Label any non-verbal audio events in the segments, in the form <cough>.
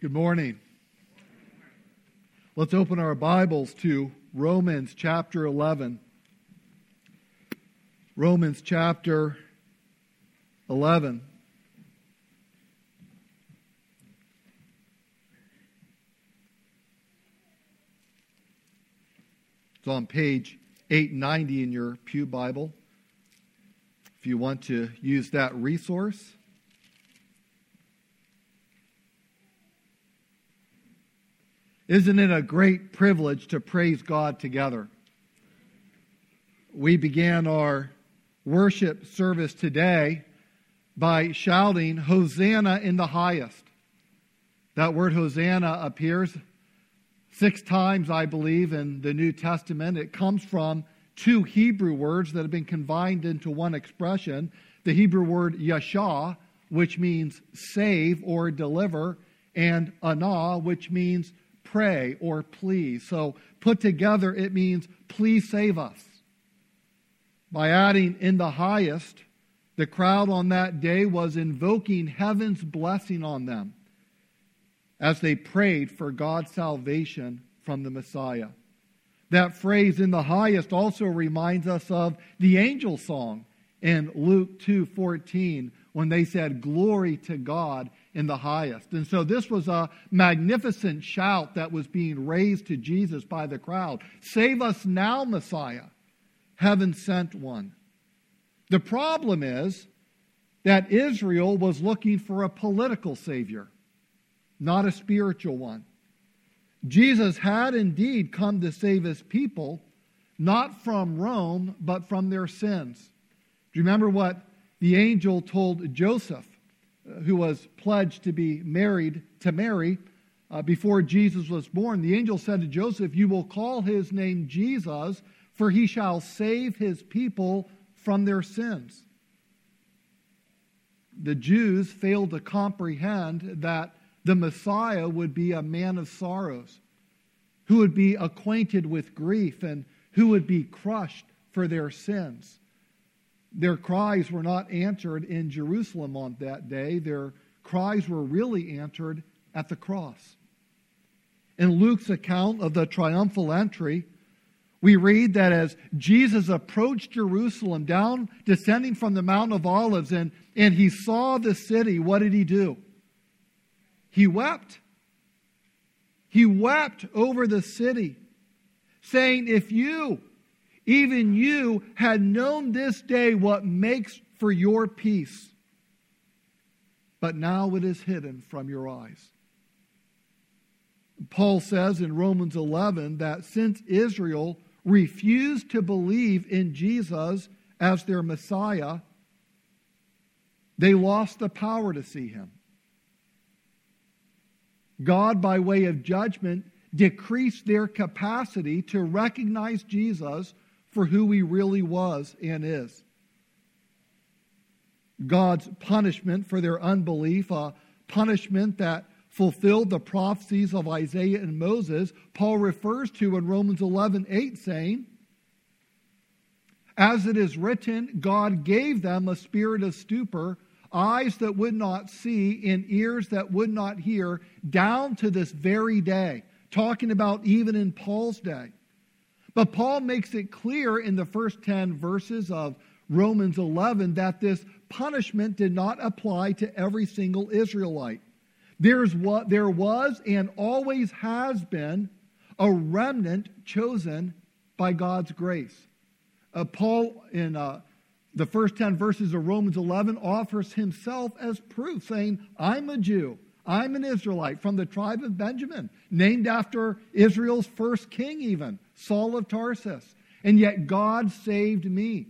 Good morning. Let's open our Bibles to Romans chapter 11. Romans chapter 11. It's on page 890 in your Pew Bible. If you want to use that resource, Isn't it a great privilege to praise God together? We began our worship service today by shouting, Hosanna in the highest. That word Hosanna appears six times, I believe, in the New Testament. It comes from two Hebrew words that have been combined into one expression the Hebrew word yashah, which means save or deliver, and anah, which means pray or please. So put together, it means please save us. By adding in the highest, the crowd on that day was invoking heaven's blessing on them as they prayed for God's salvation from the Messiah. That phrase in the highest also reminds us of the angel song in Luke 2:14 when they said glory to God in the highest. And so this was a magnificent shout that was being raised to Jesus by the crowd. Save us now, Messiah, heaven sent one. The problem is that Israel was looking for a political savior, not a spiritual one. Jesus had indeed come to save his people, not from Rome, but from their sins. Do you remember what the angel told Joseph? Who was pledged to be married to Mary uh, before Jesus was born, the angel said to Joseph, You will call his name Jesus, for he shall save his people from their sins. The Jews failed to comprehend that the Messiah would be a man of sorrows, who would be acquainted with grief, and who would be crushed for their sins. Their cries were not answered in Jerusalem on that day. Their cries were really answered at the cross. In Luke's account of the triumphal entry, we read that as Jesus approached Jerusalem, down, descending from the Mount of Olives, and, and he saw the city, what did he do? He wept. He wept over the city, saying, If you, even you had known this day what makes for your peace, but now it is hidden from your eyes. Paul says in Romans 11 that since Israel refused to believe in Jesus as their Messiah, they lost the power to see him. God, by way of judgment, decreased their capacity to recognize Jesus for who he really was and is. God's punishment for their unbelief, a punishment that fulfilled the prophecies of Isaiah and Moses, Paul refers to in Romans 11 8, saying, As it is written, God gave them a spirit of stupor, eyes that would not see, and ears that would not hear, down to this very day. Talking about even in Paul's day. But Paul makes it clear in the first 10 verses of Romans 11 that this punishment did not apply to every single Israelite. There's what there was and always has been a remnant chosen by God's grace. Uh, Paul, in uh, the first 10 verses of Romans 11, offers himself as proof, saying, I'm a Jew. I'm an Israelite from the tribe of Benjamin, named after Israel's first king, even. Saul of Tarsus. And yet God saved me.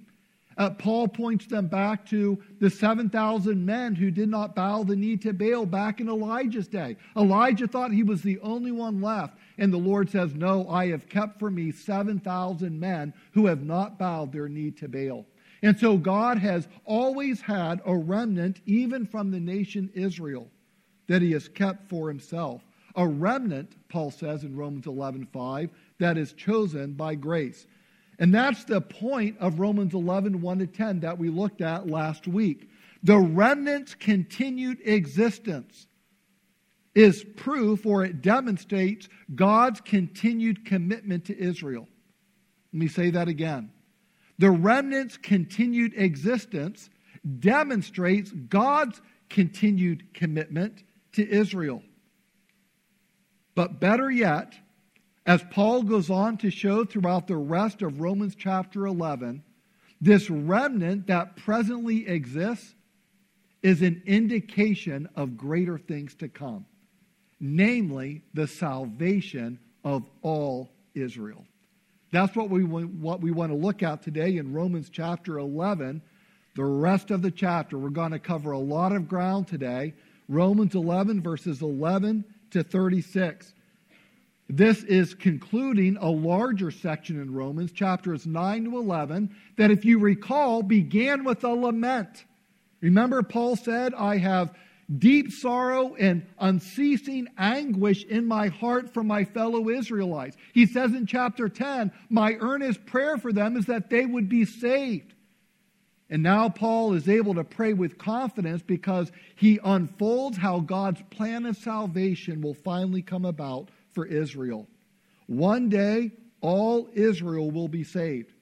Uh, Paul points them back to the 7,000 men who did not bow the knee to Baal back in Elijah's day. Elijah thought he was the only one left. And the Lord says, No, I have kept for me 7,000 men who have not bowed their knee to Baal. And so God has always had a remnant, even from the nation Israel, that he has kept for himself. A remnant, Paul says in Romans 11 5, that is chosen by grace. And that's the point of Romans 11, 1 to 10 that we looked at last week. The remnant's continued existence is proof or it demonstrates God's continued commitment to Israel. Let me say that again. The remnant's continued existence demonstrates God's continued commitment to Israel. But better yet, as Paul goes on to show throughout the rest of Romans chapter 11, this remnant that presently exists is an indication of greater things to come, namely the salvation of all Israel. That's what we, what we want to look at today in Romans chapter 11. The rest of the chapter, we're going to cover a lot of ground today. Romans 11, verses 11 to 36. This is concluding a larger section in Romans, chapters 9 to 11, that, if you recall, began with a lament. Remember, Paul said, I have deep sorrow and unceasing anguish in my heart for my fellow Israelites. He says in chapter 10, My earnest prayer for them is that they would be saved. And now Paul is able to pray with confidence because he unfolds how God's plan of salvation will finally come about for Israel. One day, all Israel will be saved.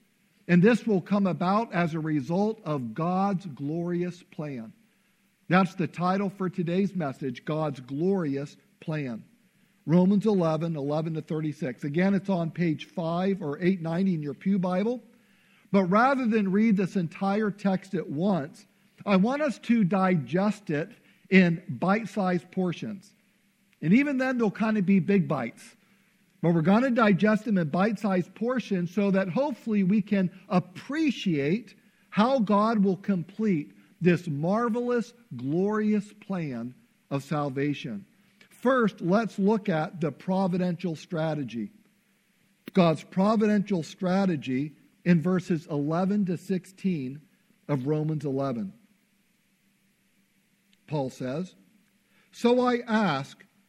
And this will come about as a result of God's glorious plan. That's the title for today's message God's glorious plan. Romans 11, 11 to 36. Again, it's on page 5 or 890 in your Pew Bible. But rather than read this entire text at once, I want us to digest it in bite sized portions. And even then, they'll kind of be big bites. But we're going to digest them in bite sized portions so that hopefully we can appreciate how God will complete this marvelous, glorious plan of salvation. First, let's look at the providential strategy. God's providential strategy in verses 11 to 16 of Romans 11. Paul says, So I ask,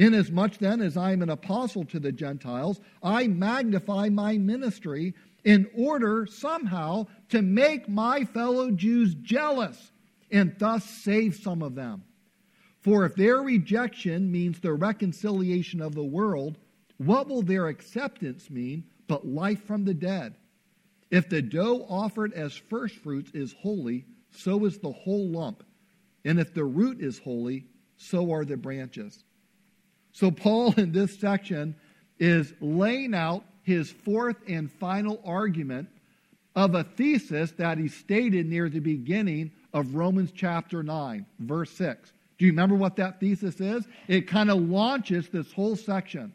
Inasmuch then as I am an apostle to the Gentiles, I magnify my ministry in order somehow to make my fellow Jews jealous and thus save some of them. For if their rejection means the reconciliation of the world, what will their acceptance mean but life from the dead? If the dough offered as firstfruits is holy, so is the whole lump. And if the root is holy, so are the branches. So, Paul <laughs> in this section is laying out his fourth and final argument of a thesis that he stated near the beginning of Romans chapter 9, verse 6. Do you remember what that thesis is? It kind of launches this whole section.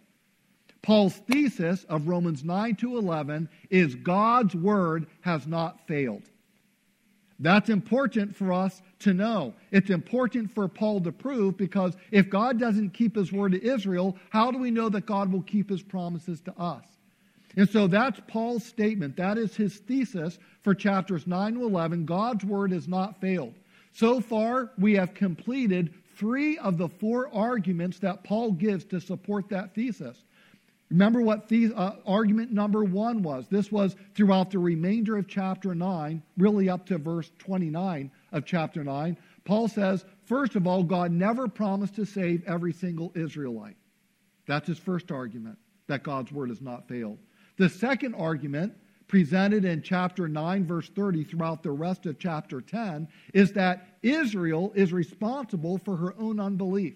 Paul's thesis of Romans 9 to 11 is God's word has not failed. That's important for us to know. It's important for Paul to prove because if God doesn't keep his word to Israel, how do we know that God will keep his promises to us? And so that's Paul's statement. That is his thesis for chapters 9 to 11. God's word has not failed. So far, we have completed three of the four arguments that Paul gives to support that thesis. Remember what the, uh, argument number one was. This was throughout the remainder of chapter 9, really up to verse 29 of chapter 9. Paul says, first of all, God never promised to save every single Israelite. That's his first argument, that God's word has not failed. The second argument, presented in chapter 9, verse 30, throughout the rest of chapter 10, is that Israel is responsible for her own unbelief.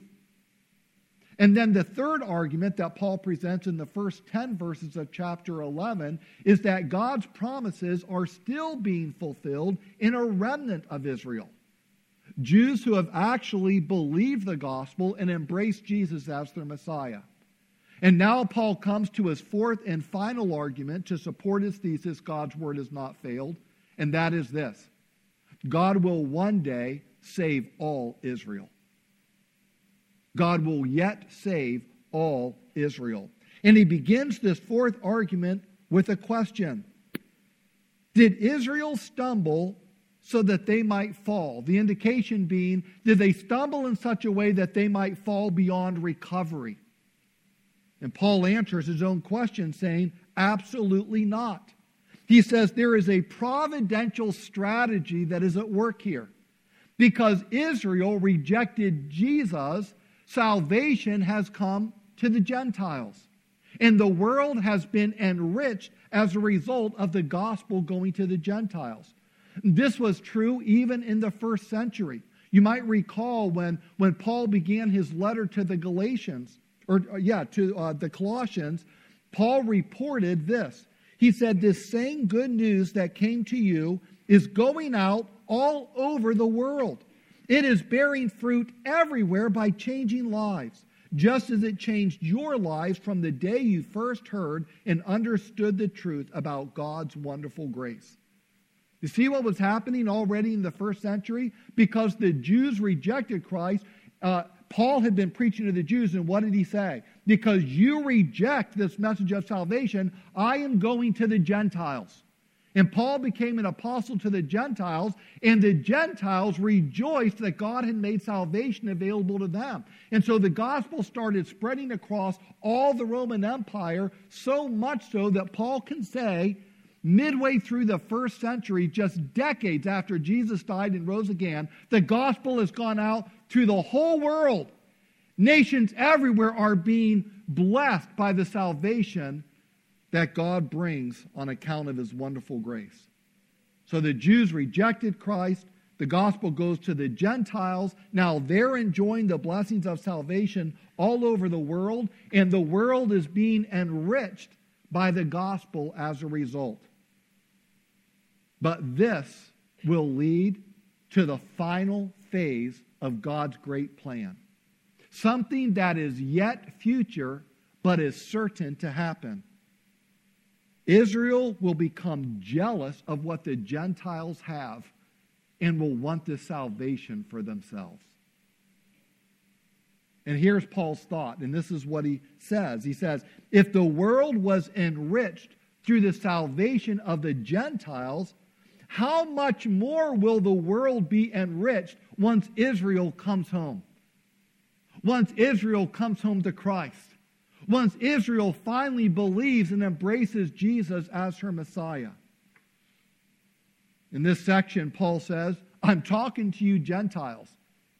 And then the third argument that Paul presents in the first 10 verses of chapter 11 is that God's promises are still being fulfilled in a remnant of Israel. Jews who have actually believed the gospel and embraced Jesus as their Messiah. And now Paul comes to his fourth and final argument to support his thesis God's word has not failed, and that is this God will one day save all Israel. God will yet save all Israel. And he begins this fourth argument with a question Did Israel stumble so that they might fall? The indication being, did they stumble in such a way that they might fall beyond recovery? And Paul answers his own question saying, Absolutely not. He says there is a providential strategy that is at work here. Because Israel rejected Jesus, salvation has come to the Gentiles. And the world has been enriched as a result of the gospel going to the Gentiles. This was true even in the first century. You might recall when, when Paul began his letter to the Galatians, or uh, yeah, to uh, the Colossians, Paul reported this. He said, This same good news that came to you is going out all over the world. It is bearing fruit everywhere by changing lives, just as it changed your lives from the day you first heard and understood the truth about God's wonderful grace. You see what was happening already in the first century? Because the Jews rejected Christ, uh, Paul had been preaching to the Jews, and what did he say? Because you reject this message of salvation, I am going to the Gentiles. And Paul became an apostle to the Gentiles, and the Gentiles rejoiced that God had made salvation available to them. And so the gospel started spreading across all the Roman Empire, so much so that Paul can say, midway through the first century, just decades after Jesus died and rose again, the gospel has gone out to the whole world. Nations everywhere are being blessed by the salvation that God brings on account of his wonderful grace. So the Jews rejected Christ. The gospel goes to the Gentiles. Now they're enjoying the blessings of salvation all over the world, and the world is being enriched by the gospel as a result. But this will lead to the final phase of God's great plan. Something that is yet future, but is certain to happen. Israel will become jealous of what the Gentiles have and will want this salvation for themselves. And here's Paul's thought, and this is what he says. He says, If the world was enriched through the salvation of the Gentiles, how much more will the world be enriched once Israel comes home? Once Israel comes home to Christ. Once Israel finally believes and embraces Jesus as her Messiah. In this section, Paul says, I'm talking to you Gentiles.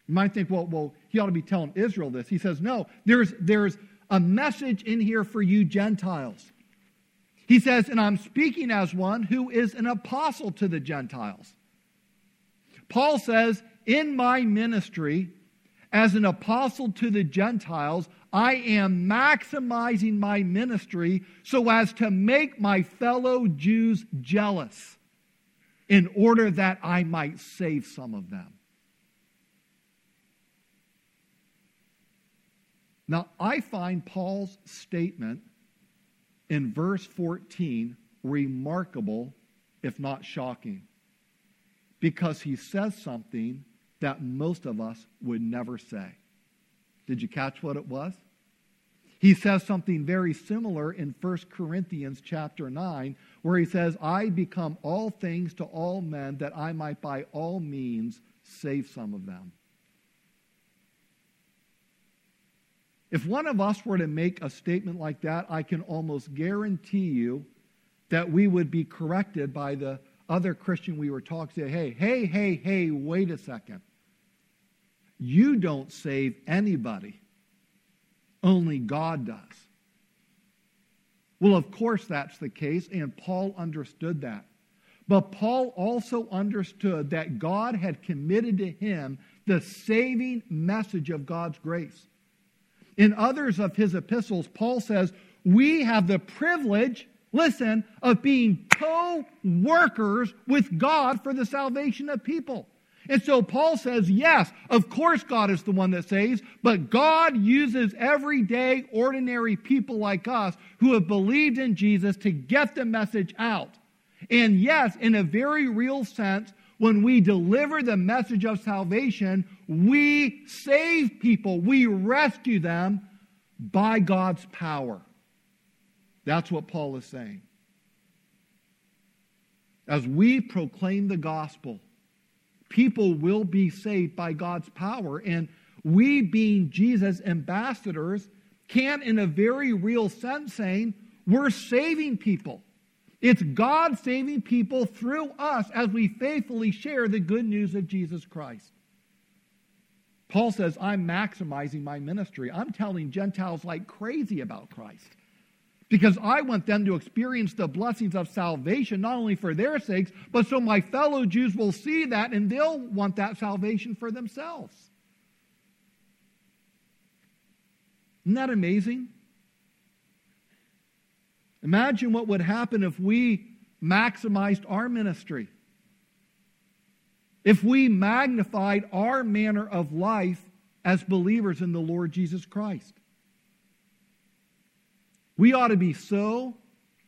You might think, well, well, he ought to be telling Israel this. He says, no, there's, there's a message in here for you Gentiles. He says, and I'm speaking as one who is an apostle to the Gentiles. Paul says, in my ministry, as an apostle to the Gentiles, I am maximizing my ministry so as to make my fellow Jews jealous in order that I might save some of them. Now, I find Paul's statement in verse 14 remarkable, if not shocking, because he says something that most of us would never say. Did you catch what it was? He says something very similar in 1 Corinthians chapter 9, where he says, I become all things to all men that I might by all means save some of them. If one of us were to make a statement like that, I can almost guarantee you that we would be corrected by the other Christian we were talking to. Hey, hey, hey, hey, wait a second. You don't save anybody, only God does. Well, of course, that's the case, and Paul understood that. But Paul also understood that God had committed to him the saving message of God's grace. In others of his epistles, Paul says, We have the privilege, listen, of being co workers with God for the salvation of people. And so Paul says, yes, of course God is the one that saves, but God uses everyday, ordinary people like us who have believed in Jesus to get the message out. And yes, in a very real sense, when we deliver the message of salvation, we save people, we rescue them by God's power. That's what Paul is saying. As we proclaim the gospel, people will be saved by God's power. And we, being Jesus' ambassadors, can, in a very real sense, saying, we're saving people. It's God saving people through us as we faithfully share the good news of Jesus Christ. Paul says, I'm maximizing my ministry. I'm telling Gentiles like crazy about Christ because I want them to experience the blessings of salvation, not only for their sakes, but so my fellow Jews will see that and they'll want that salvation for themselves. Isn't that amazing? Imagine what would happen if we maximized our ministry. If we magnified our manner of life as believers in the Lord Jesus Christ. We ought to be so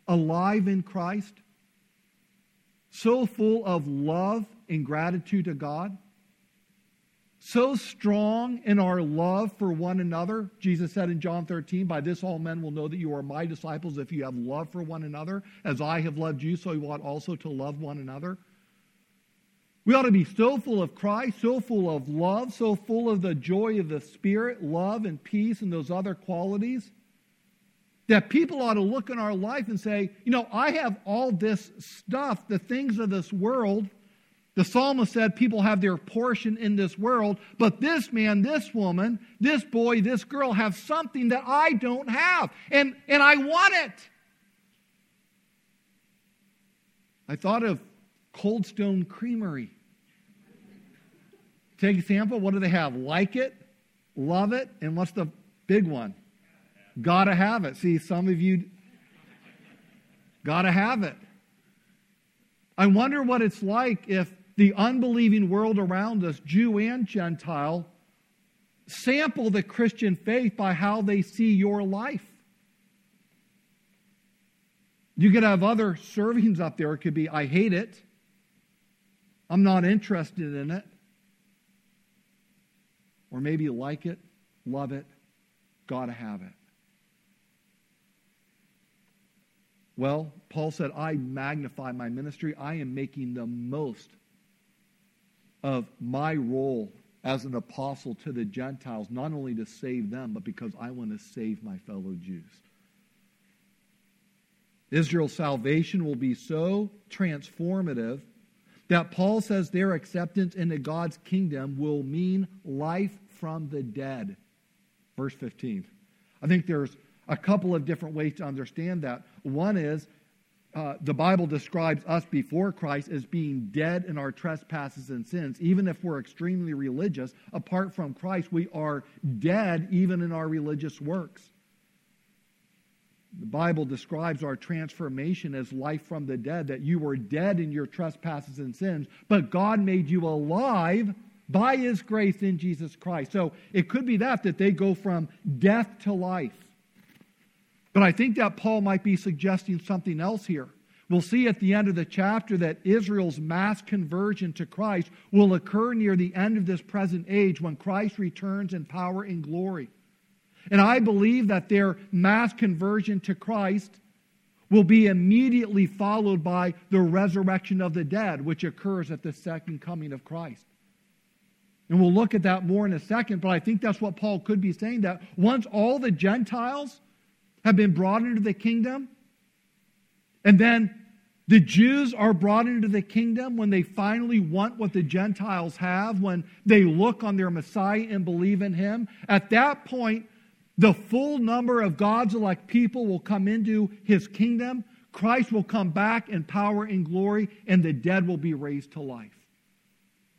alive in Christ, so full of love and gratitude to God, so strong in our love for one another. Jesus said in John 13, By this all men will know that you are my disciples if you have love for one another. As I have loved you, so you ought also to love one another. We ought to be so full of Christ, so full of love, so full of the joy of the Spirit, love and peace and those other qualities that people ought to look in our life and say, you know, I have all this stuff, the things of this world. The psalmist said people have their portion in this world, but this man, this woman, this boy, this girl have something that I don't have, and, and I want it. I thought of Cold Stone Creamery. Take example, what do they have? Like it, love it, and what's the big one? Gotta have it. See, some of you gotta have it. I wonder what it's like if the unbelieving world around us, Jew and Gentile, sample the Christian faith by how they see your life. You could have other servings up there. It could be, I hate it. I'm not interested in it. Or maybe you like it, love it, gotta have it. Well, Paul said, I magnify my ministry. I am making the most of my role as an apostle to the Gentiles, not only to save them, but because I want to save my fellow Jews. Israel's salvation will be so transformative that Paul says their acceptance into God's kingdom will mean life from the dead. Verse 15. I think there's a couple of different ways to understand that. One is uh, the Bible describes us before Christ as being dead in our trespasses and sins. Even if we're extremely religious, apart from Christ, we are dead even in our religious works. The Bible describes our transformation as life from the dead, that you were dead in your trespasses and sins, but God made you alive by his grace in Jesus Christ. So it could be that, that they go from death to life. But I think that Paul might be suggesting something else here. We'll see at the end of the chapter that Israel's mass conversion to Christ will occur near the end of this present age when Christ returns in power and glory. And I believe that their mass conversion to Christ will be immediately followed by the resurrection of the dead, which occurs at the second coming of Christ. And we'll look at that more in a second, but I think that's what Paul could be saying that once all the Gentiles have been brought into the kingdom. And then the Jews are brought into the kingdom when they finally want what the Gentiles have, when they look on their Messiah and believe in him. At that point, the full number of God's elect people will come into his kingdom. Christ will come back in power and glory, and the dead will be raised to life.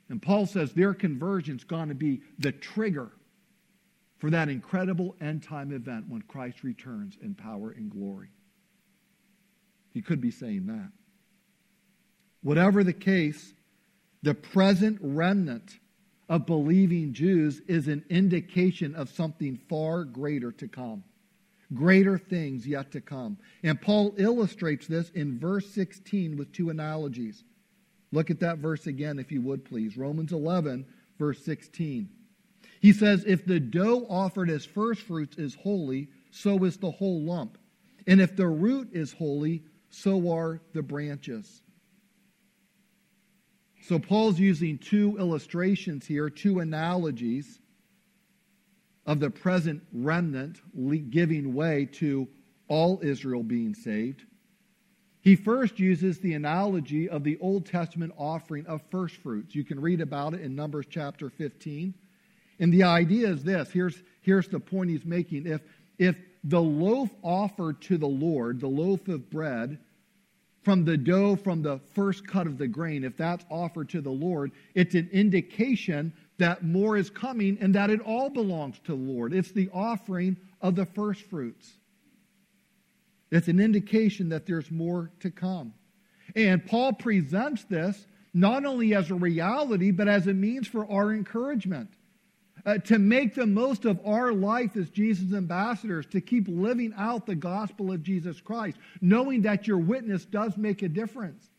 And Paul says their conversion is going to be the trigger for that incredible end time event when Christ returns in power and glory. He could be saying that. Whatever the case, the present remnant of believing Jews is an indication of something far greater to come. Greater things yet to come. And Paul illustrates this in verse 16 with two analogies. Look at that verse again, if you would please. Romans 11, verse 16. He says, If the dough offered as firstfruits is holy, so is the whole lump. And if the root is holy, so are the branches. So Paul's using two illustrations here, two analogies of the present remnant giving way to all Israel being saved. He first uses the analogy of the Old Testament offering of first fruits. You can read about it in Numbers chapter 15. And the idea is this here's, here's the point he's making. If, if the loaf offered to the Lord, the loaf of bread, from the dough from the first cut of the grain, if that's offered to the Lord, it's an indication that more is coming and that it all belongs to the Lord. It's the offering of the first fruits. It's an indication that there's more to come. And Paul presents this not only as a reality, but as a means for our encouragement. Uh, to make the most of our life as Jesus' ambassadors, to keep living out the gospel of Jesus Christ, knowing that your witness does make a difference.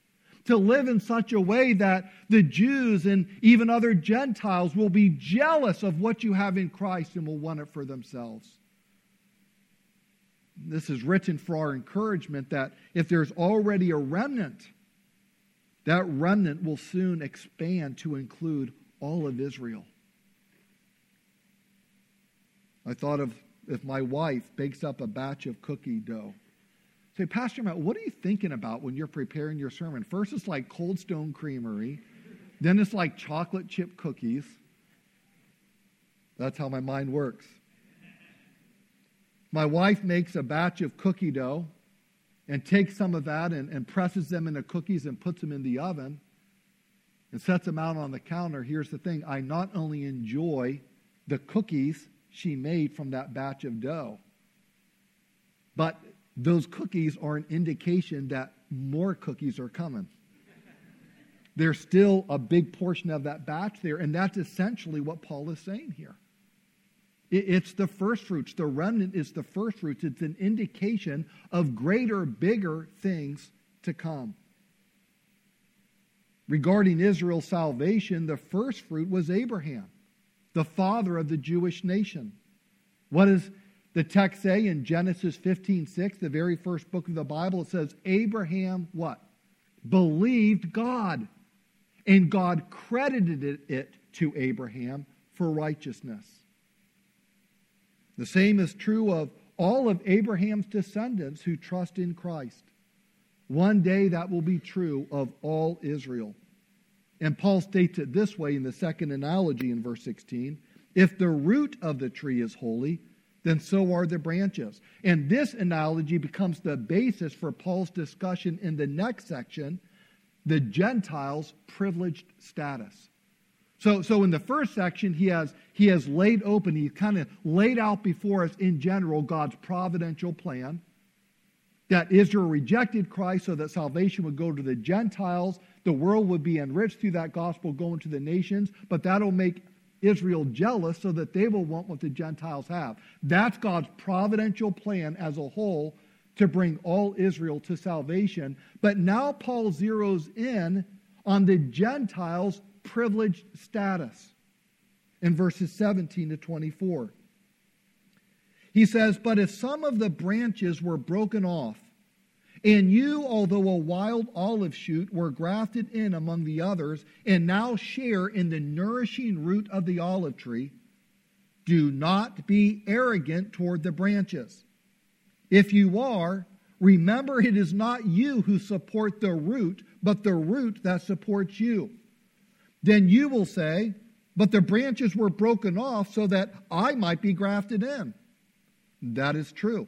To live in such a way that the Jews and even other Gentiles will be jealous of what you have in Christ and will want it for themselves. This is written for our encouragement that if there's already a remnant, that remnant will soon expand to include all of Israel. I thought of if my wife bakes up a batch of cookie dough. Say, Pastor Matt, what are you thinking about when you're preparing your sermon? First, it's like Cold Stone Creamery, then it's like chocolate chip cookies. That's how my mind works. My wife makes a batch of cookie dough and takes some of that and, and presses them into cookies and puts them in the oven and sets them out on the counter. Here's the thing I not only enjoy the cookies she made from that batch of dough, but those cookies are an indication that more cookies are coming. There's still a big portion of that batch there, and that's essentially what Paul is saying here. It's the first fruits. The remnant is the first fruits. It's an indication of greater, bigger things to come. Regarding Israel's salvation, the first fruit was Abraham, the father of the Jewish nation. What does the text say in Genesis 15 6, the very first book of the Bible? It says, Abraham what? Believed God, and God credited it to Abraham for righteousness. The same is true of all of Abraham's descendants who trust in Christ. One day that will be true of all Israel. And Paul states it this way in the second analogy in verse 16 If the root of the tree is holy, then so are the branches. And this analogy becomes the basis for Paul's discussion in the next section the Gentiles' privileged status. So, so in the first section, he has, he has laid open, he's kind of laid out before us in general God's providential plan that Israel rejected Christ so that salvation would go to the Gentiles. The world would be enriched through that gospel going to the nations, but that'll make Israel jealous so that they will want what the Gentiles have. That's God's providential plan as a whole to bring all Israel to salvation. But now Paul zeroes in on the Gentiles privileged status in verses 17 to 24. He says, But if some of the branches were broken off, and you, although a wild olive shoot, were grafted in among the others, and now share in the nourishing root of the olive tree, do not be arrogant toward the branches. If you are, remember it is not you who support the root, but the root that supports you. Then you will say, But the branches were broken off so that I might be grafted in. That is true.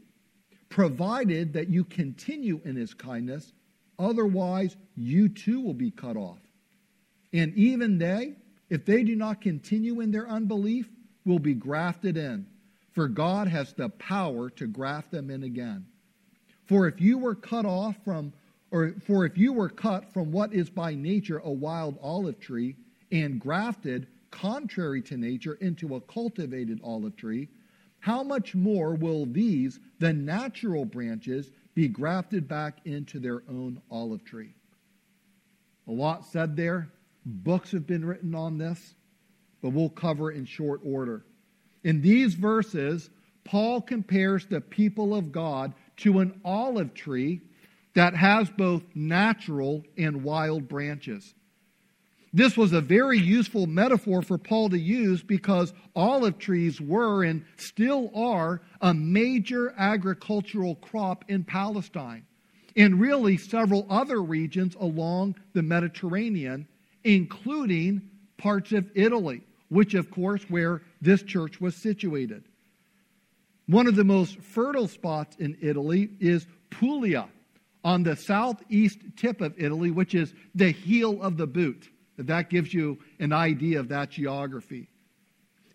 provided that you continue in his kindness, otherwise you too will be cut off. And even they, if they do not continue in their unbelief, will be grafted in, for God has the power to graft them in again. For if you were cut off from or for if you were cut from what is by nature a wild olive tree and grafted contrary to nature into a cultivated olive tree, how much more will these, the natural branches, be grafted back into their own olive tree? A lot said there. Books have been written on this, but we'll cover in short order. In these verses, Paul compares the people of God to an olive tree that has both natural and wild branches. This was a very useful metaphor for Paul to use because olive trees were and still are a major agricultural crop in Palestine and really several other regions along the Mediterranean, including parts of Italy, which, of course, where this church was situated. One of the most fertile spots in Italy is Puglia, on the southeast tip of Italy, which is the heel of the boot. That gives you an idea of that geography.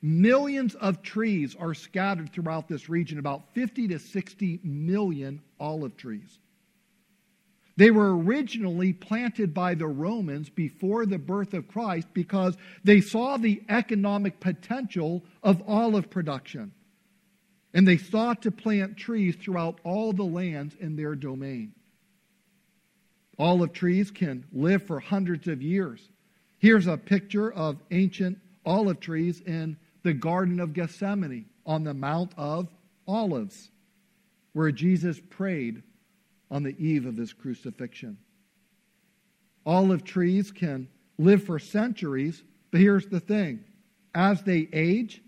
Millions of trees are scattered throughout this region, about 50 to 60 million olive trees. They were originally planted by the Romans before the birth of Christ because they saw the economic potential of olive production. And they sought to plant trees throughout all the lands in their domain. Olive trees can live for hundreds of years. Here's a picture of ancient olive trees in the Garden of Gethsemane on the Mount of Olives, where Jesus prayed on the eve of his crucifixion. Olive trees can live for centuries, but here's the thing as they age,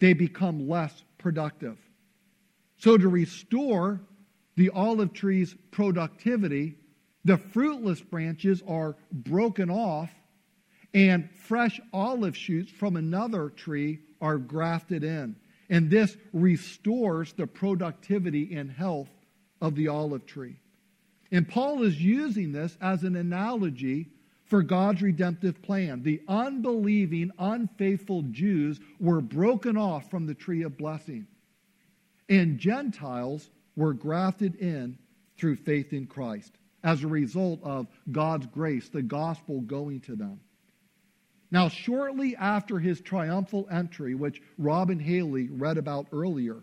they become less productive. So, to restore the olive tree's productivity, the fruitless branches are broken off, and fresh olive shoots from another tree are grafted in. And this restores the productivity and health of the olive tree. And Paul is using this as an analogy for God's redemptive plan. The unbelieving, unfaithful Jews were broken off from the tree of blessing, and Gentiles were grafted in through faith in Christ as a result of God's grace, the gospel going to them. Now, shortly after his triumphal entry, which Robin Haley read about earlier,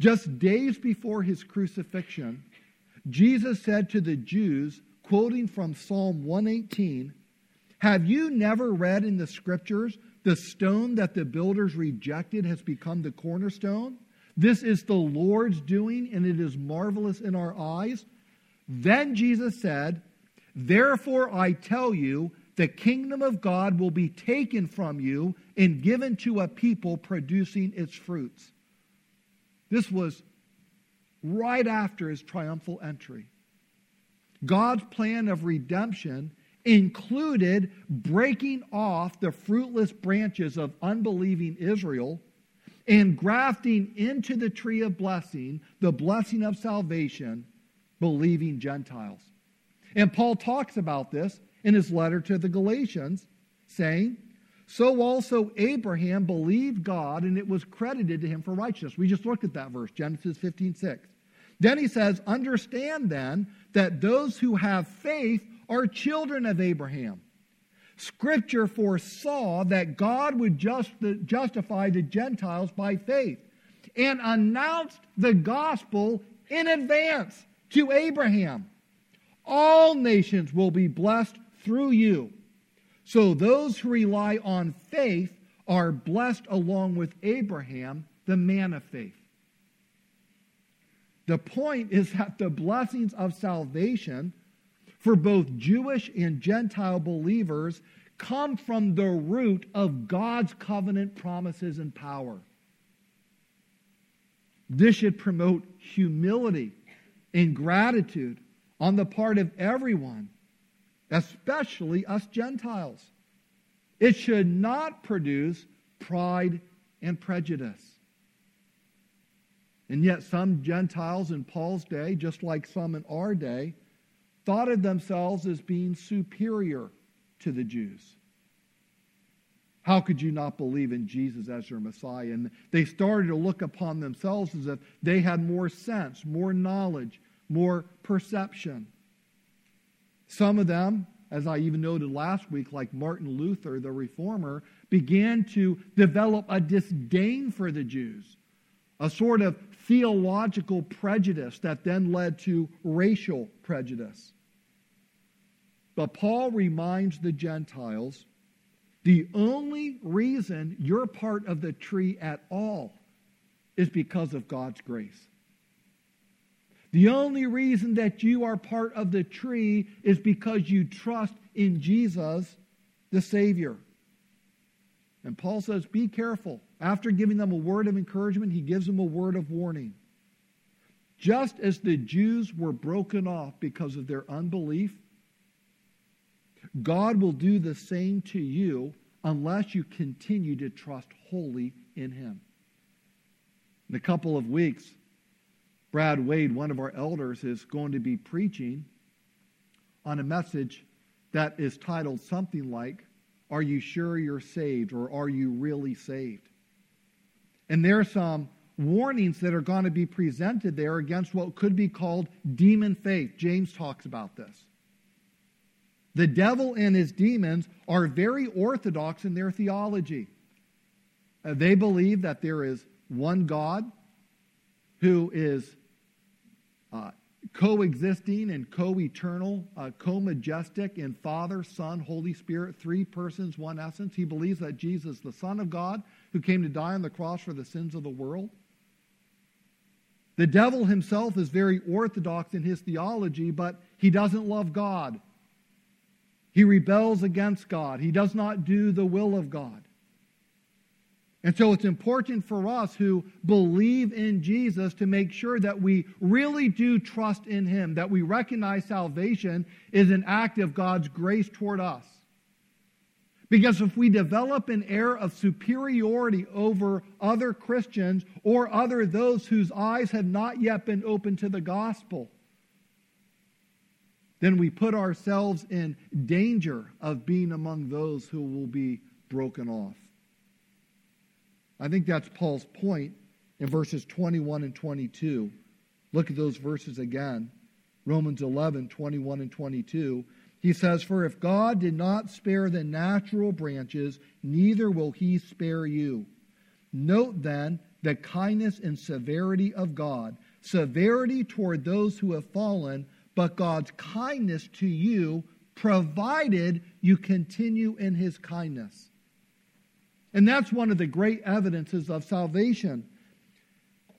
just days before his crucifixion, Jesus said to the Jews, quoting from Psalm 118, Have you never read in the scriptures, the stone that the builders rejected has become the cornerstone? This is the Lord's doing, and it is marvelous in our eyes. Then Jesus said, Therefore I tell you, the kingdom of God will be taken from you and given to a people producing its fruits. This was right after his triumphal entry. God's plan of redemption included breaking off the fruitless branches of unbelieving Israel and grafting into the tree of blessing, the blessing of salvation, believing Gentiles. And Paul talks about this in his letter to the Galatians, saying, So also Abraham believed God, and it was credited to him for righteousness. We just looked at that verse, Genesis 15 6. Then he says, Understand then that those who have faith are children of Abraham. Scripture foresaw that God would just, justify the Gentiles by faith and announced the gospel in advance to Abraham. All nations will be blessed through you. So those who rely on faith are blessed along with Abraham, the man of faith. The point is that the blessings of salvation for both Jewish and Gentile believers come from the root of God's covenant promises and power. This should promote humility and gratitude on the part of everyone, especially us Gentiles. It should not produce pride and prejudice. And yet, some Gentiles in Paul's day, just like some in our day, thought of themselves as being superior to the Jews. How could you not believe in Jesus as your Messiah? And they started to look upon themselves as if they had more sense, more knowledge, more perception. Some of them, as I even noted last week, like Martin Luther, the reformer, began to develop a disdain for the Jews, a sort of theological prejudice that then led to racial prejudice. But Paul reminds the Gentiles the only reason you're part of the tree at all is because of God's grace. The only reason that you are part of the tree is because you trust in Jesus, the Savior. And Paul says, Be careful. After giving them a word of encouragement, he gives them a word of warning. Just as the Jews were broken off because of their unbelief, God will do the same to you unless you continue to trust wholly in Him. In a couple of weeks, Brad Wade, one of our elders, is going to be preaching on a message that is titled something like, Are You Sure You're Saved? or Are You Really Saved? And there are some warnings that are going to be presented there against what could be called demon faith. James talks about this. The devil and his demons are very orthodox in their theology. Uh, they believe that there is one God who is uh, coexisting and co eternal, uh, co majestic in Father, Son, Holy Spirit, three persons, one essence. He believes that Jesus, the Son of God, who came to die on the cross for the sins of the world. The devil himself is very orthodox in his theology, but he doesn't love God. He rebels against God. He does not do the will of God. And so it's important for us who believe in Jesus to make sure that we really do trust in Him, that we recognize salvation is an act of God's grace toward us. Because if we develop an air of superiority over other Christians or other those whose eyes have not yet been opened to the gospel, then we put ourselves in danger of being among those who will be broken off. I think that's Paul's point in verses 21 and 22. Look at those verses again. Romans 11, 21 and 22. He says, For if God did not spare the natural branches, neither will he spare you. Note then the kindness and severity of God, severity toward those who have fallen but God's kindness to you, provided you continue in his kindness. And that's one of the great evidences of salvation.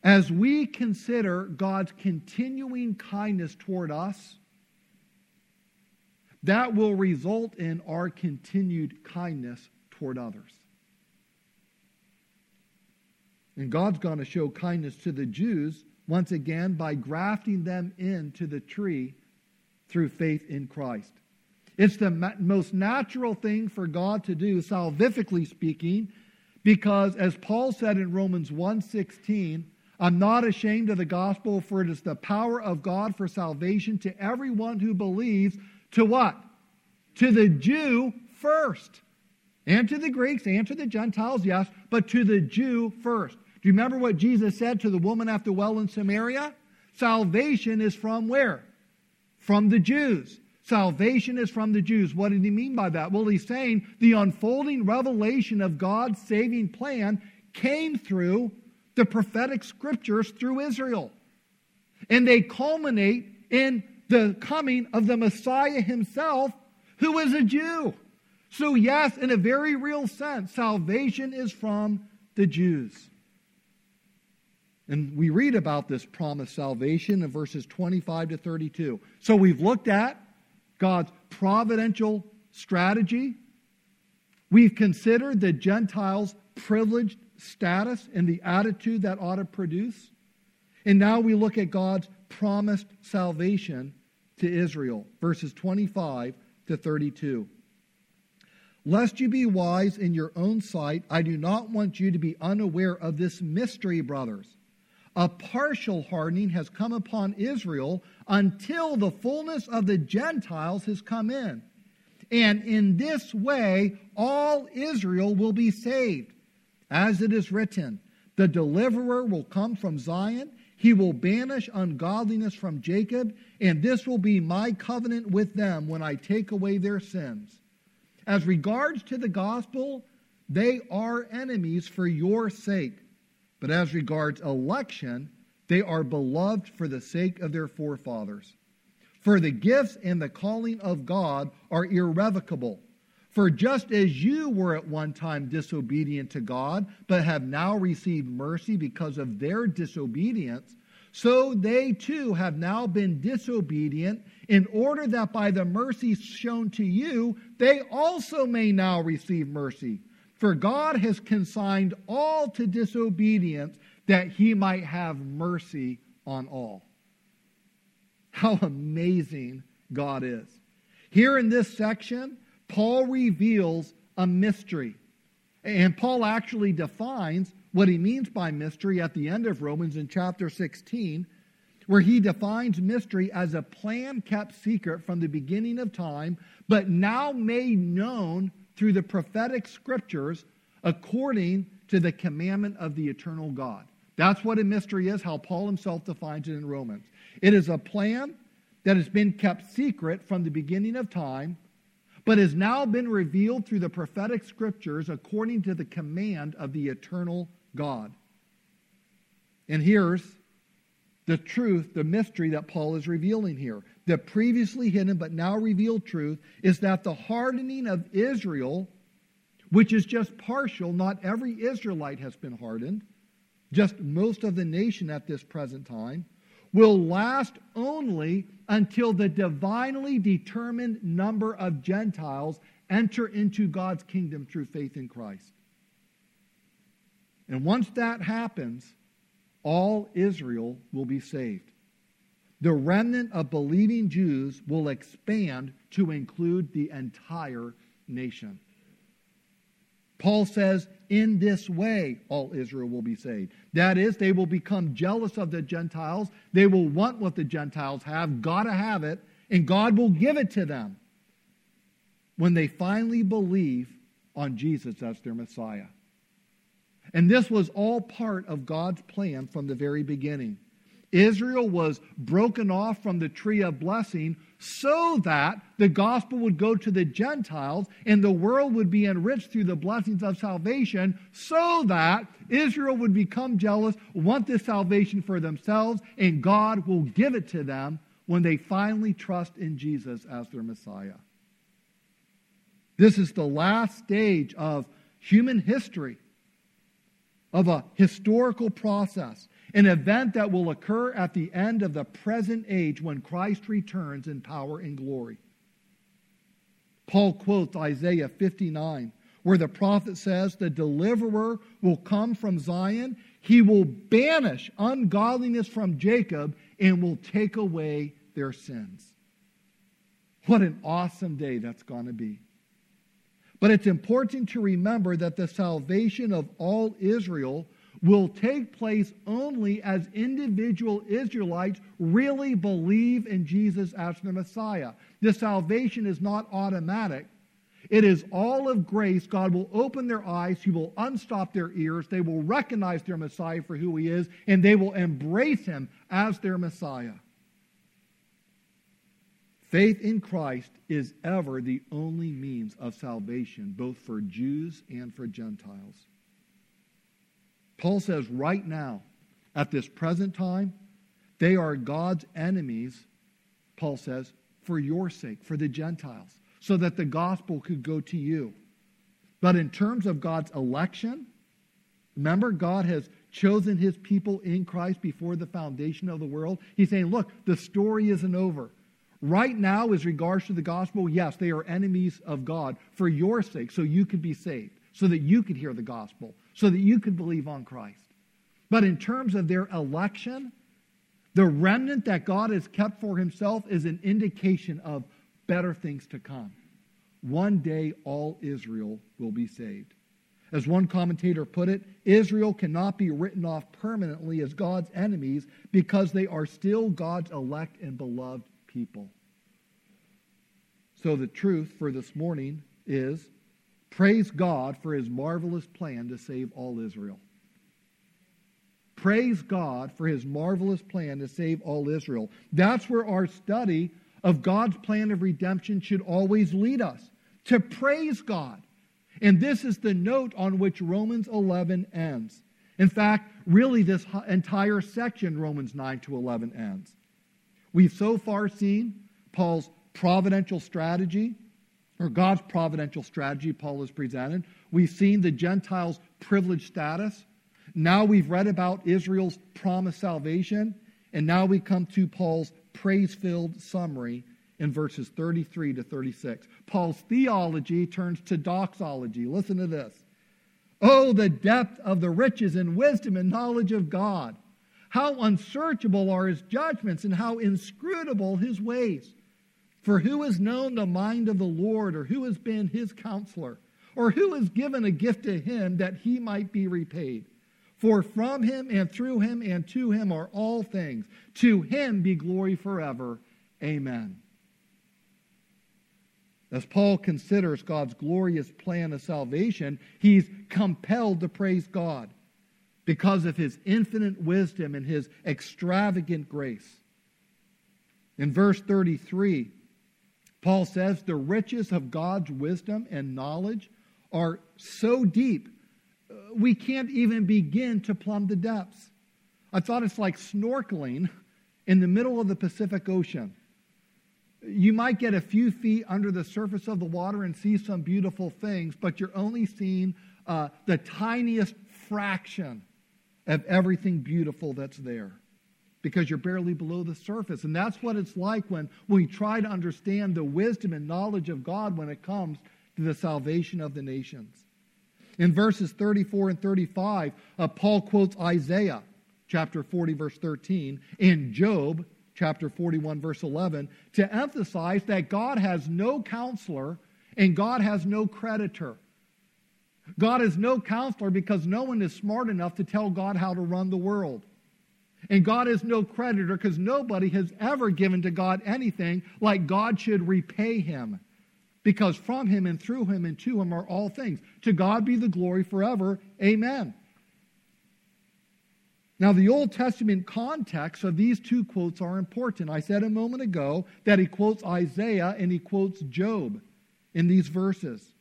As we consider God's continuing kindness toward us, that will result in our continued kindness toward others. And God's going to show kindness to the Jews once again by grafting them into the tree through faith in Christ. It's the most natural thing for God to do, salvifically speaking, because as Paul said in Romans 1:16, I'm not ashamed of the gospel, for it is the power of God for salvation to everyone who believes. To what? To the Jew first. And to the Greeks and to the Gentiles, yes, but to the Jew first. Do you remember what Jesus said to the woman the well in Samaria? Salvation is from where? From the Jews. Salvation is from the Jews. What did he mean by that? Well, he's saying the unfolding revelation of God's saving plan came through the prophetic scriptures through Israel. And they culminate in the coming of the Messiah himself, who is a Jew. So, yes, in a very real sense, salvation is from the Jews. And we read about this promised salvation in verses 25 to 32. So we've looked at God's providential strategy. We've considered the Gentiles' privileged status and the attitude that ought to produce. And now we look at God's promised salvation to Israel, verses 25 to 32. Lest you be wise in your own sight, I do not want you to be unaware of this mystery, brothers a partial hardening has come upon Israel until the fullness of the Gentiles has come in. And in this way, all Israel will be saved. As it is written, the deliverer will come from Zion, He will banish ungodliness from Jacob, and this will be my covenant with them when I take away their sins. As regards to the gospel, they are enemies for your sake. But as regards election, they are beloved for the sake of their forefathers. For the gifts and the calling of God are irrevocable. For just as you were at one time disobedient to God, but have now received mercy because of their disobedience, so they too have now been disobedient, in order that by the mercy shown to you, they also may now receive mercy. For God has consigned all to disobedience that he might have mercy on all. How amazing God is. Here in this section, Paul reveals a mystery. And Paul actually defines what he means by mystery at the end of Romans in chapter 16, where he defines mystery as a plan kept secret from the beginning of time, but now made known through the prophetic scriptures according to the commandment of the eternal God. That's what a mystery is, how Paul himself defines it in Romans. It is a plan that has been kept secret from the beginning of time, but has now been revealed through the prophetic scriptures according to the command of the eternal God. And here's the truth, the mystery that Paul is revealing here. The previously hidden but now revealed truth is that the hardening of Israel, which is just partial, not every Israelite has been hardened, just most of the nation at this present time, will last only until the divinely determined number of Gentiles enter into God's kingdom through faith in Christ. And once that happens, all Israel will be saved. The remnant of believing Jews will expand to include the entire nation. Paul says, in this way, all Israel will be saved. That is, they will become jealous of the Gentiles. They will want what the Gentiles have, gotta have it, and God will give it to them when they finally believe on Jesus as their Messiah. And this was all part of God's plan from the very beginning. Israel was broken off from the tree of blessing so that the gospel would go to the Gentiles and the world would be enriched through the blessings of salvation, so that Israel would become jealous, want this salvation for themselves, and God will give it to them when they finally trust in Jesus as their Messiah. This is the last stage of human history, of a historical process an event that will occur at the end of the present age when Christ returns in power and glory. Paul quotes Isaiah 59, where the prophet says, The deliverer will come from Zion. He will banish ungodliness from Jacob and will take away their sins. What an awesome day that's going to be. But it's important to remember that the salvation of all Israel will take place only as individual Israelites really believe in Jesus as the Messiah. The salvation is not automatic. It is all of grace. God will open their eyes. He will unstop their ears. They will recognize their Messiah for who he is, and they will embrace him as their Messiah. Faith in Christ is ever the only means of salvation, both for Jews and for Gentiles. Paul says right now, at this present time, they are God's enemies, Paul says, for your sake, for the Gentiles, so that the gospel could go to you. But in terms of God's election, remember, God has chosen his people in Christ before the foundation of the world. He's saying, look, the story isn't over. Right now, as regards to the gospel, yes, they are enemies of God for your sake, so you could be saved, so that you could hear the gospel, so that you could believe on Christ. But in terms of their election, the remnant that God has kept for himself is an indication of better things to come. One day, all Israel will be saved. As one commentator put it, Israel cannot be written off permanently as God's enemies because they are still God's elect and beloved people. So, the truth for this morning is Praise God for his marvelous plan to save all Israel. Praise God for his marvelous plan to save all Israel. That's where our study of God's plan of redemption should always lead us to praise God. And this is the note on which Romans 11 ends. In fact, really, this entire section, Romans 9 to 11, ends. We've so far seen Paul's providential strategy, or God's providential strategy, Paul has presented. We've seen the Gentiles' privileged status. Now we've read about Israel's promised salvation. And now we come to Paul's praise filled summary in verses 33 to 36. Paul's theology turns to doxology. Listen to this. Oh, the depth of the riches and wisdom and knowledge of God. How unsearchable are his judgments and how inscrutable his ways. For who has known the mind of the Lord, or who has been his counselor, or who has given a gift to him that he might be repaid? For from him and through him and to him are all things. To him be glory forever. Amen. As Paul considers God's glorious plan of salvation, he's compelled to praise God because of his infinite wisdom and his extravagant grace. In verse 33, Paul says, The riches of God's wisdom and knowledge are so deep, uh, we can't even begin to plumb the depths. I thought it's like snorkeling in the middle of the Pacific Ocean you might get a few feet under the surface of the water and see some beautiful things, but you're only seeing uh, the tiniest fraction of everything beautiful that's there because you're barely below the surface. And that's what it's like when we try to understand the wisdom and knowledge of God when it comes to the salvation of the nations. In verses 34 and 35, uh, Paul quotes Isaiah chapter 40, verse 13, and Job chapter 41, verse 11, to emphasize that God has no counselor and God has no creditor. God is no counselor because no one is smart enough to tell God how to run the world. And God is no creditor because nobody has ever given to God anything like God should repay him. Because from him and through him and to him are all things. To God be the glory forever. Amen. Now, the Old Testament context of these two quotes are important. I said a moment ago that he quotes Isaiah and he quotes Job in these verses.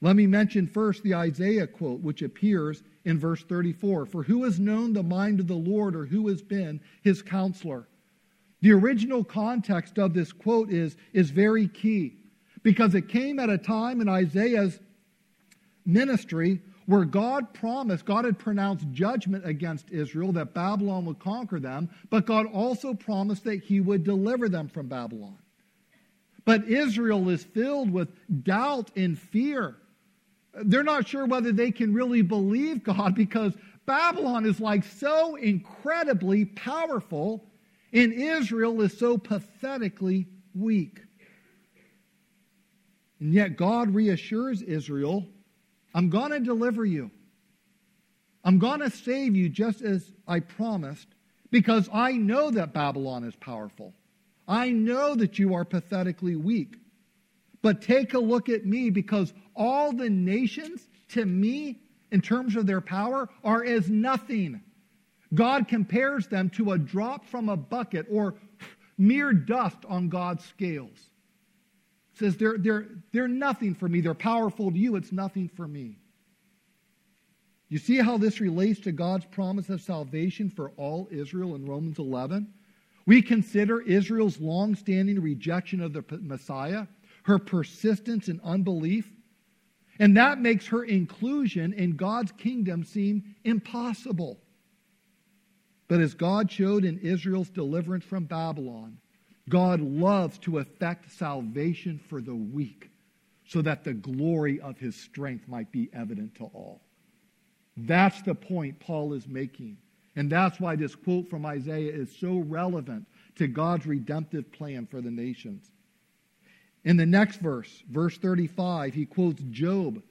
Let me mention first the Isaiah quote, which appears in verse 34 For who has known the mind of the Lord, or who has been his counselor? The original context of this quote is, is very key because it came at a time in Isaiah's ministry where God promised, God had pronounced judgment against Israel that Babylon would conquer them, but God also promised that he would deliver them from Babylon. But Israel is filled with doubt and fear. They're not sure whether they can really believe God because Babylon is like so incredibly powerful, and Israel is so pathetically weak. And yet God reassures Israel I'm going to deliver you. I'm going to save you just as I promised because I know that Babylon is powerful. I know that you are pathetically weak. But take a look at me because all the nations, to me, in terms of their power, are as nothing. God compares them to a drop from a bucket or mere dust on God's scales says they're, they're, they're nothing for me. They're powerful to you. It's nothing for me. You see how this relates to God's promise of salvation for all Israel in Romans 11? We consider Israel's long-standing rejection of the Messiah, her persistence in unbelief, and that makes her inclusion in God's kingdom seem impossible. But as God showed in Israel's deliverance from Babylon, God loves to effect salvation for the weak so that the glory of his strength might be evident to all. That's the point Paul is making. And that's why this quote from Isaiah is so relevant to God's redemptive plan for the nations. In the next verse, verse 35, he quotes Job,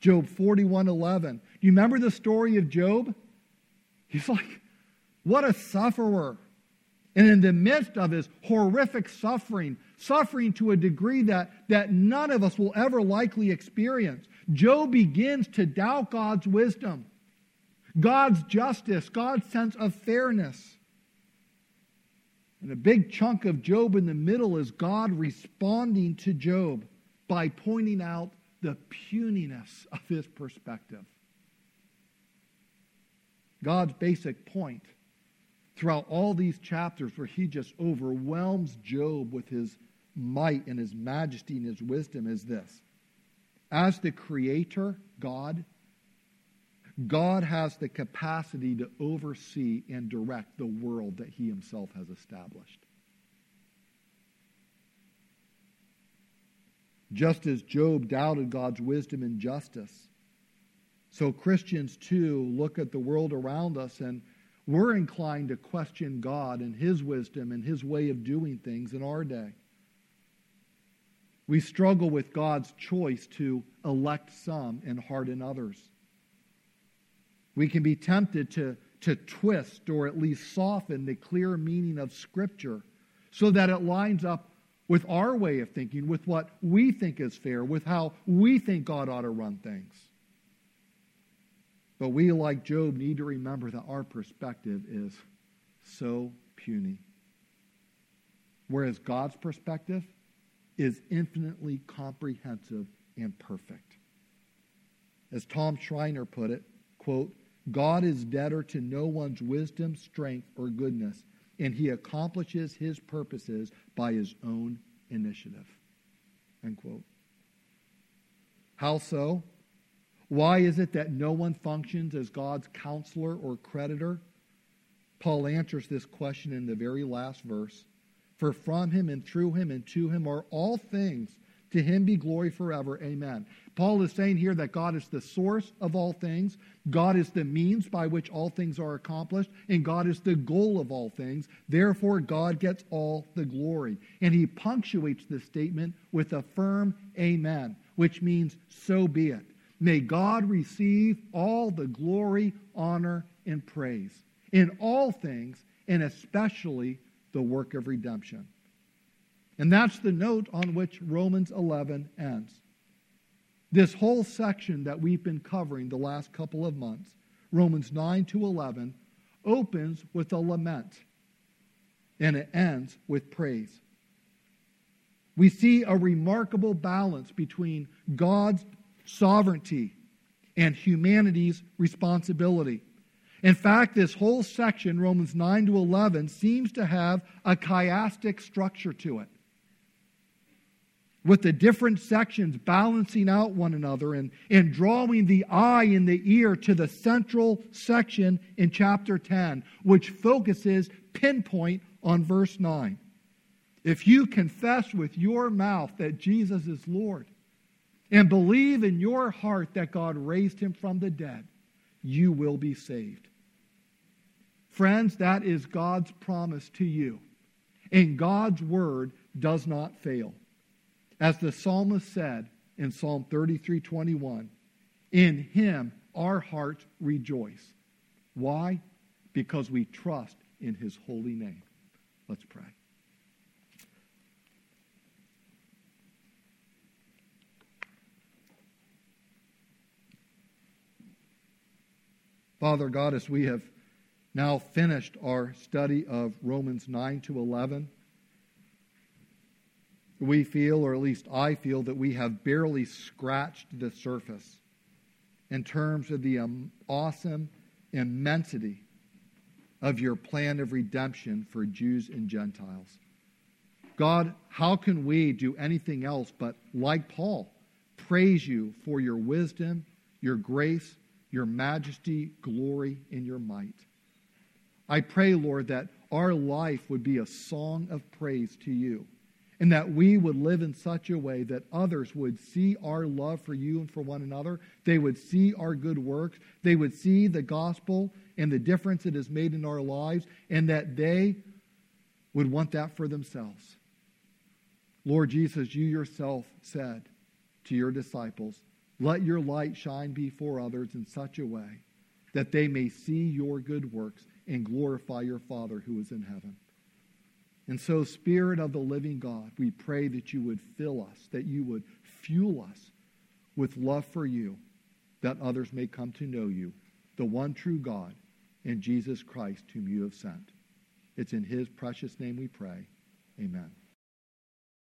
Job 41:11. Do you remember the story of Job? He's like, what a sufferer. And in the midst of his horrific suffering, suffering to a degree that, that none of us will ever likely experience, Job begins to doubt God's wisdom. God's justice, God's sense of fairness. And a big chunk of Job in the middle is God responding to Job by pointing out the puniness of his perspective. God's basic point throughout all these chapters where he just overwhelms Job with his might and his majesty and his wisdom is this. As the creator, God, God has the capacity to oversee and direct the world that he himself has established. Just as Job doubted God's wisdom and justice, so Christians too look at the world around us and we're inclined to question God and his wisdom and his way of doing things in our day. We struggle with God's choice to elect some and harden others. We can be tempted to, to twist or at least soften the clear meaning of Scripture so that it lines up with our way of thinking, with what we think is fair, with how we think God ought to run things. But we, like Job, need to remember that our perspective is so puny. Whereas God's perspective is infinitely comprehensive and perfect. As Tom Schreiner put it, quote, God is debtor to no one's wisdom, strength, or goodness, and he accomplishes his purposes by his own initiative. End quote. How so? Why is it that no one functions as God's counselor or creditor? Paul answers this question in the very last verse. For from him and through him and to him are all things. To him be glory forever. Amen. Paul is saying here that God is the source of all things, God is the means by which all things are accomplished, and God is the goal of all things. Therefore, God gets all the glory. And he punctuates this statement with a firm amen, which means so be it. May God receive all the glory, honor, and praise in all things, and especially the work of redemption. And that's the note on which Romans 11 ends. This whole section that we've been covering the last couple of months, Romans 9 to 11, opens with a lament and it ends with praise. We see a remarkable balance between God's sovereignty and humanity's responsibility. In fact, this whole section, Romans 9 to 11, seems to have a chiastic structure to it. With the different sections balancing out one another and, and drawing the eye and the ear to the central section in chapter 10, which focuses pinpoint on verse 9. If you confess with your mouth that Jesus is Lord and believe in your heart that God raised him from the dead, you will be saved. Friends, that is God's promise to you. And God's word does not fail. As the psalmist said in Psalm 33 21, in him our hearts rejoice. Why? Because we trust in his holy name. Let's pray. Father God, as we have now finished our study of Romans 9 to 11. We feel, or at least I feel, that we have barely scratched the surface in terms of the um, awesome immensity of your plan of redemption for Jews and Gentiles. God, how can we do anything else but, like Paul, praise you for your wisdom, your grace, your majesty, glory, and your might? I pray, Lord, that our life would be a song of praise to you and that we would live in such a way that others would see our love for you and for one another. They would see our good works. They would see the gospel and the difference it has made in our lives, and that they would want that for themselves. Lord Jesus, you yourself said to your disciples, Let your light shine before others in such a way that they may see your good works and glorify your Father who is in heaven. And so, Spirit of the living God, we pray that you would fill us, that you would fuel us with love for you, that others may come to know you. the one true God, and Jesus Christ, whom you have sent. It's in his precious name we pray. Amen.